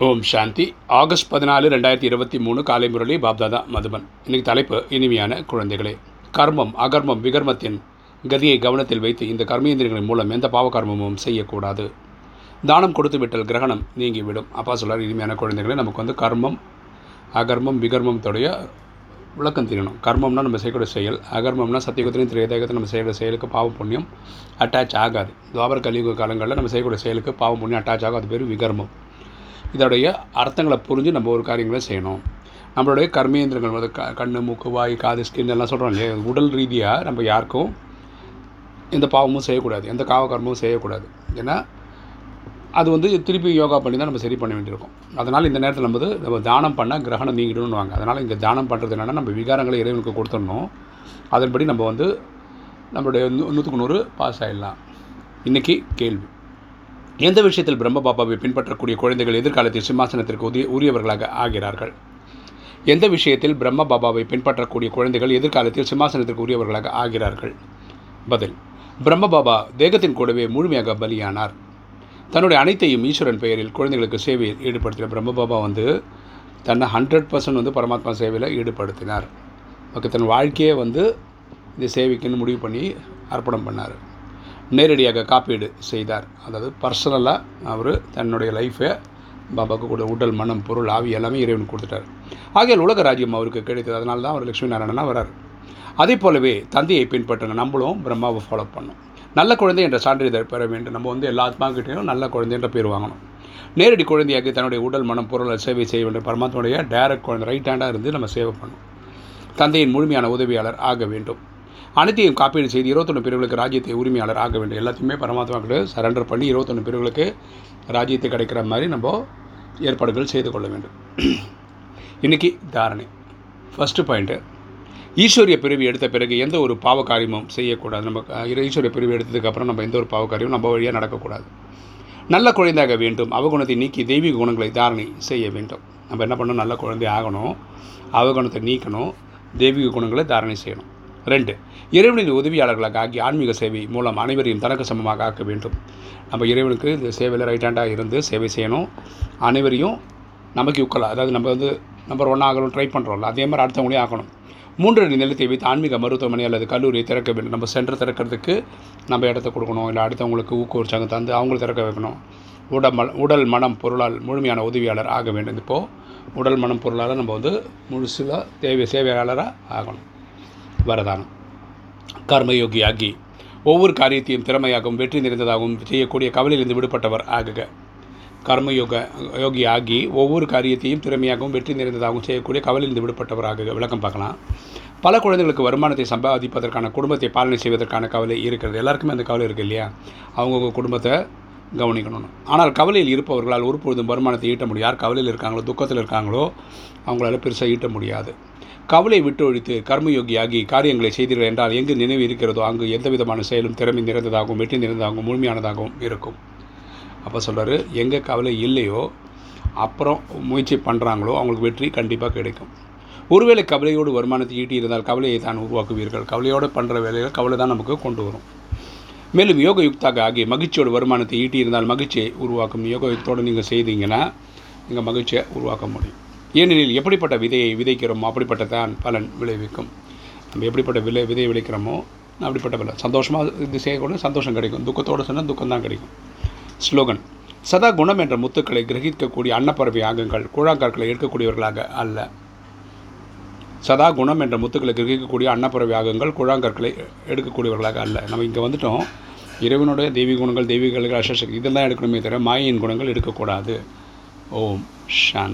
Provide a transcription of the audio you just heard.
ஓம் சாந்தி. August பதினாலு ரெண்டாயிரத்தி இருபத்தி மூணு காலை முரளி பாப்தாதா மதுபன். இன்னைக்கு தலைப்பு இனிமையான குழந்தைகளே. கர்மம் அகர்மம் விகர்மத்தின் கதியை கவனத்தில் வைத்து இந்த கர்மேந்திரங்களின் மூலம் எந்த பாவ கர்மமும் செய்யக்கூடாது. தானம் கொடுத்து விட்டால் கிரகணம் நீங்கிவிடும். அப்பா சொல்கிறார் இனிமையான குழந்தைகளே நமக்கு வந்து கர்மம் அகர்மம் விகர்மத்தோடைய விளக்கம் தெரியணும் கர்மம்னா நம்ம செய்யக்கூடிய செயல். அகர்மம்னா சத்தியகுத்திரையும் திரேதாயகத்தை நம்ம செய்கிற செயலுக்கு பாவ புண்ணியம் அட்டாச் ஆகாது. துவாபர கலியுக காலங்களில் நம்ம செய்யக்கூடிய செயலுக்கு பாவ புண்ணியம் அட்டாச் ஆகும் அது பேர் விகர்மம். இதோடைய அர்த்தங்களை புரிஞ்சு நம்ம ஒரு காரியங்களை செய்யணும். நம்மளுடைய கர்மேந்திரங்கள் வந்து க கண் மூக்கு வாய் காது ஸ்கின் எல்லாம் சொல்கிறோம் இல்லையா? உடல் ரீதியாக நம்ம யாருக்கும் எந்த பாவமும் செய்யக்கூடாது. எந்த காவ கர்மமும் செய்யக்கூடாது. ஏன்னா அது வந்து திருப்பி யோகா பண்ணி தான் நம்ம சரி பண்ண வேண்டியிருக்கும். அதனால் இந்த நேரத்தில் நம்ம வந்து நம்ம தானம் பண்ணால் கிரகணம் நீங்கிடும்னுவாங்க அதனால் இங்கே தானம் பண்ணுறது என்னென்னா நம்ம விகாரங்களை இறைவனுக்கு கொடுத்துடணும். அதன்படி நம்ம வந்து நம்மளுடைய நூற்றுக்கு நூறு பாஸ் ஆகிடலாம் இன்றைக்கி கேள்வி. எந்த விஷயத்தில் பிரம்ம பாபாவை பின்பற்றக்கூடிய குழந்தைகள் எதிர்காலத்தில் சிம்மாசனத்திற்கு உரிய உரியவர்களாக ஆகிறார்கள். எந்த விஷயத்தில் பிரம்ம பாபாவை பின்பற்றக்கூடிய குழந்தைகள் எதிர்காலத்தில் சிம்மாசனத்திற்கு உரியவர்களாக ஆகிறார்கள்? பதில் பிரம்ம பாபா தேகத்தின் கூடவே முழுமையாக பலியானார். தன்னுடைய அனைத்தையும் ஈஸ்வரன் பெயரில் குழந்தைகளுக்கு சேவையில் ஈடுபடுத்தின பிரம்ம பாபா வந்து தன்னை ஹண்ட்ரட் பர்சன்ட் வந்து பரமாத்மா சேவையில் ஈடுபடுத்தினார். ஓகே தன் வாழ்க்கையே வந்து இந்த சேவைக்குன்னு முடிவு பண்ணி அர்ப்பணம் பண்ணார். நேரடியாக காப்பீடு செய்தார். அதாவது பர்சனலாக அவர் தன்னுடைய லைஃப்பை பாபாவுக்கு கூட உடல் மனம் பொருள் ஆவி எல்லாமே இறைவனுக்கு கொடுத்துட்டார். ஆகியால் உலக ராஜ்யம் அவருக்கு கிடைத்தது. அதனால தான் அவர் லட்சுமி நாராயணனா வரார். அதே போலவே தந்தையை பின்பற்றுங்க நம்மளும் பிரம்மாவை ஃபாலோ பண்ணும் நல்ல குழந்தை என்ற சான்றிதழ் பெற வேண்டும். நம்ம வந்து எல்லா ஆத்மாக்கிட்டையும் நல்ல குழந்தை என்ற பேர் வாங்கணும். நேரடி குழந்தையாக தன்னுடைய உடல் மனம் பொருளை சேவை செய்ய வேண்டும். பரமாத்மனுடைய டைரக்ட் குழந்தை ரைட் ஹேண்டாக இருந்து நம்ம சேவை பண்ணணும். தந்தையின் முழுமையான உதவியாளர் ஆக வேண்டும். அனைத்தையும் காப்பீடு செய்து இருபத்தொன்று பிரிவுகளுக்கு ராஜ்யத்தை உரிமையாளர் ஆக வேண்டும். எல்லாத்தையுமே பரமாத்மா கிட்ட சரண்டர் பண்ணி இருபத்தொன்று பிரிவுகளுக்கு ராஜ்யத்தை கிடைக்கிற மாதிரி நம்ம ஏற்பாடுகள் செய்து கொள்ள வேண்டும். இன்றைக்கி தாரணை. ஃபஸ்ட்டு பாயிண்ட்டு ஈஸ்வரிய பிரிவு எடுத்த பிறகு எந்த ஒரு பாவ காரியமும் செய்யக்கூடாது. நம்ம ஈஸ்வரிய பிரிவு எடுத்ததுக்கப்புறம் நம்ம எந்த ஒரு பாவ காரியமும் நம்ம வழியாக நடக்கக்கூடாது. நல்ல குழந்தையாக வேண்டும். அவகுணத்தை நீக்கி தெய்வீக குணங்களை தாரணை செய்ய வேண்டும். நம்ம என்ன பண்ணணும்? நல்ல குழந்தை ஆகணும். அவகுணத்தை நீக்கணும். தெய்வீக குணங்களை தாரணை செய்யணும். ரெண்டு இறைவனின் உதவியாளர்களாக ஆகி ஆன்மீக சேவை மூலம் அனைவரையும் தனக்கு சமமாக ஆக்க வேண்டும். நம்ம இறைவனுக்கு இந்த சேவையில் ரைட் ஹேண்டாக இருந்து சேவை செய்யணும். அனைவரையும் நமக்கு யுக்கலாம் அதாவது நம்ம வந்து நம்பர் ஒன் ஆகணும் ட்ரை பண்ணுறோம்ல அதே மாதிரி அடுத்தவங்களையும் ஆகணும் மூன்று நிலத்தை வைத்து ஆன்மீக மருத்துவமனை அல்லது கல்லூரியை திறக்க வேண்டும். நம்ம சென்டர் திறக்கிறதுக்கு நம்ம இடத்த கொடுக்கணும். இல்லை அடுத்தவங்களுக்கு ஊக்குவிச்சாங்க தந்து அவங்கள திறக்க வைக்கணும். உடல் ம உடல் மனம் பொருளால் முழுமையான உதவியாளர் ஆக வேண்டும். இப்போது உடல் மனம் பொருளால் நம்ம வந்து முழுசில் தேவை சேவையாளராக ஆகணும். வரதானம். கர்மயோகி ஆகி ஒவ்வொரு காரியத்தையும் திறமையாகவும் வெற்றி நிறைந்ததாகவும் செய்யக்கூடிய கவலையிலிருந்து விடுபட்டவர் ஆகுக. கர்மயோக யோகி ஆகி ஒவ்வொரு காரியத்தையும் திறமையாகவும் வெற்றி நிறைந்ததாகவும் செய்யக்கூடிய கவலையிலிருந்து விடுபட்டவர் ஆகுக. விளக்கம் பார்க்கலாம். பல குழந்தைகளுக்கு வருமானத்தை சம்பாதிப்பதற்கான குடும்பத்தை பாலனை செய்வதற்கான கவலை இருக்கிறது. எல்லாருக்குமே அந்த கவலை இருக்குது இல்லையா? அவங்கவுங்க குடும்பத்தை கவனிக்கணும். ஆனால் கவலையில் இருப்பவர்களால் ஒருபொழுதும் வருமானத்தை ஈட்ட முடியும் யார் கவலையில் இருக்காங்களோ துக்கத்தில் இருக்காங்களோ அவங்களால பெருசாக ஈட்ட முடியாது. கவலை விட்டு ஒழித்து கர்மயோகியாகி காரியங்களை செய்தீர்கள் என்றால் எங்கு நினைவு இருக்கிறதோ அங்கு எந்த விதமான செயலும் திறமை நிறைந்ததாகவும் வெற்றி நிறைந்ததாகவும் முழுமையானதாகவும் இருக்கும். அப்போ சொல்கிறாரு எங்கே கவலை இல்லையோ அப்புறம் முயற்சி பண்ணுறாங்களோ அவங்களுக்கு வெற்றி கண்டிப்பாக கிடைக்கும். ஒருவேளை கவலையோடு வருமானத்தை ஈட்டி இருந்தால் கவலையை தான் உருவாக்குவீர்கள். கவலையோடு பண்ணுற வேலையில் கவலை தான் நமக்கு கொண்டு வரும். மேலும் யோக யுக்தாக ஆகி மகிழ்ச்சியோடு வருமானத்தை ஈட்டி இருந்தால் மகிழ்ச்சியை உருவாக்கும். யோக யுக்தோடு நீங்கள் செய்தீங்கன்னா நீங்கள் மகிழ்ச்சியை உருவாக்க முடியும். ஏனெனில் எப்படிப்பட்ட விதையை விதைக்கிறோமோ அப்படிப்பட்ட தான் பலன் விளைவிக்கும். நம்ம எப்படிப்பட்ட விலை விதையை விளைக்கிறோமோ அப்படிப்பட்ட பலன். சந்தோஷமாக இது செய்யக்கூட சந்தோஷம் கிடைக்கும். துக்கத்தோடு சொன்னால் துக்கம் தான் கிடைக்கும். ஸ்லோகன் சதா குணம் என்ற முத்துக்களை கிரகிக்கக்கூடிய அன்னப்பறவை ஆகங்கள். கூழாங்கற்களை எடுக்கக்கூடியவர்களாக அல்ல. சதா குணம் என்ற முத்துக்களை கிரகிக்கக்கூடிய அன்னப்பறவை ஆகங்கள். கூழாங்கற்களை எடுக்கக்கூடியவர்களாக அல்ல. நம்ம இங்கே வந்துட்டோம். இறைவனுடைய தெய்வீக குணங்கள் தெய்வீக அசசக்தி இதெல்லாம் எடுக்கணுமே தவிர மாயின் குணங்கள் எடுக்கக்கூடாது. ஓம் சாந்தி.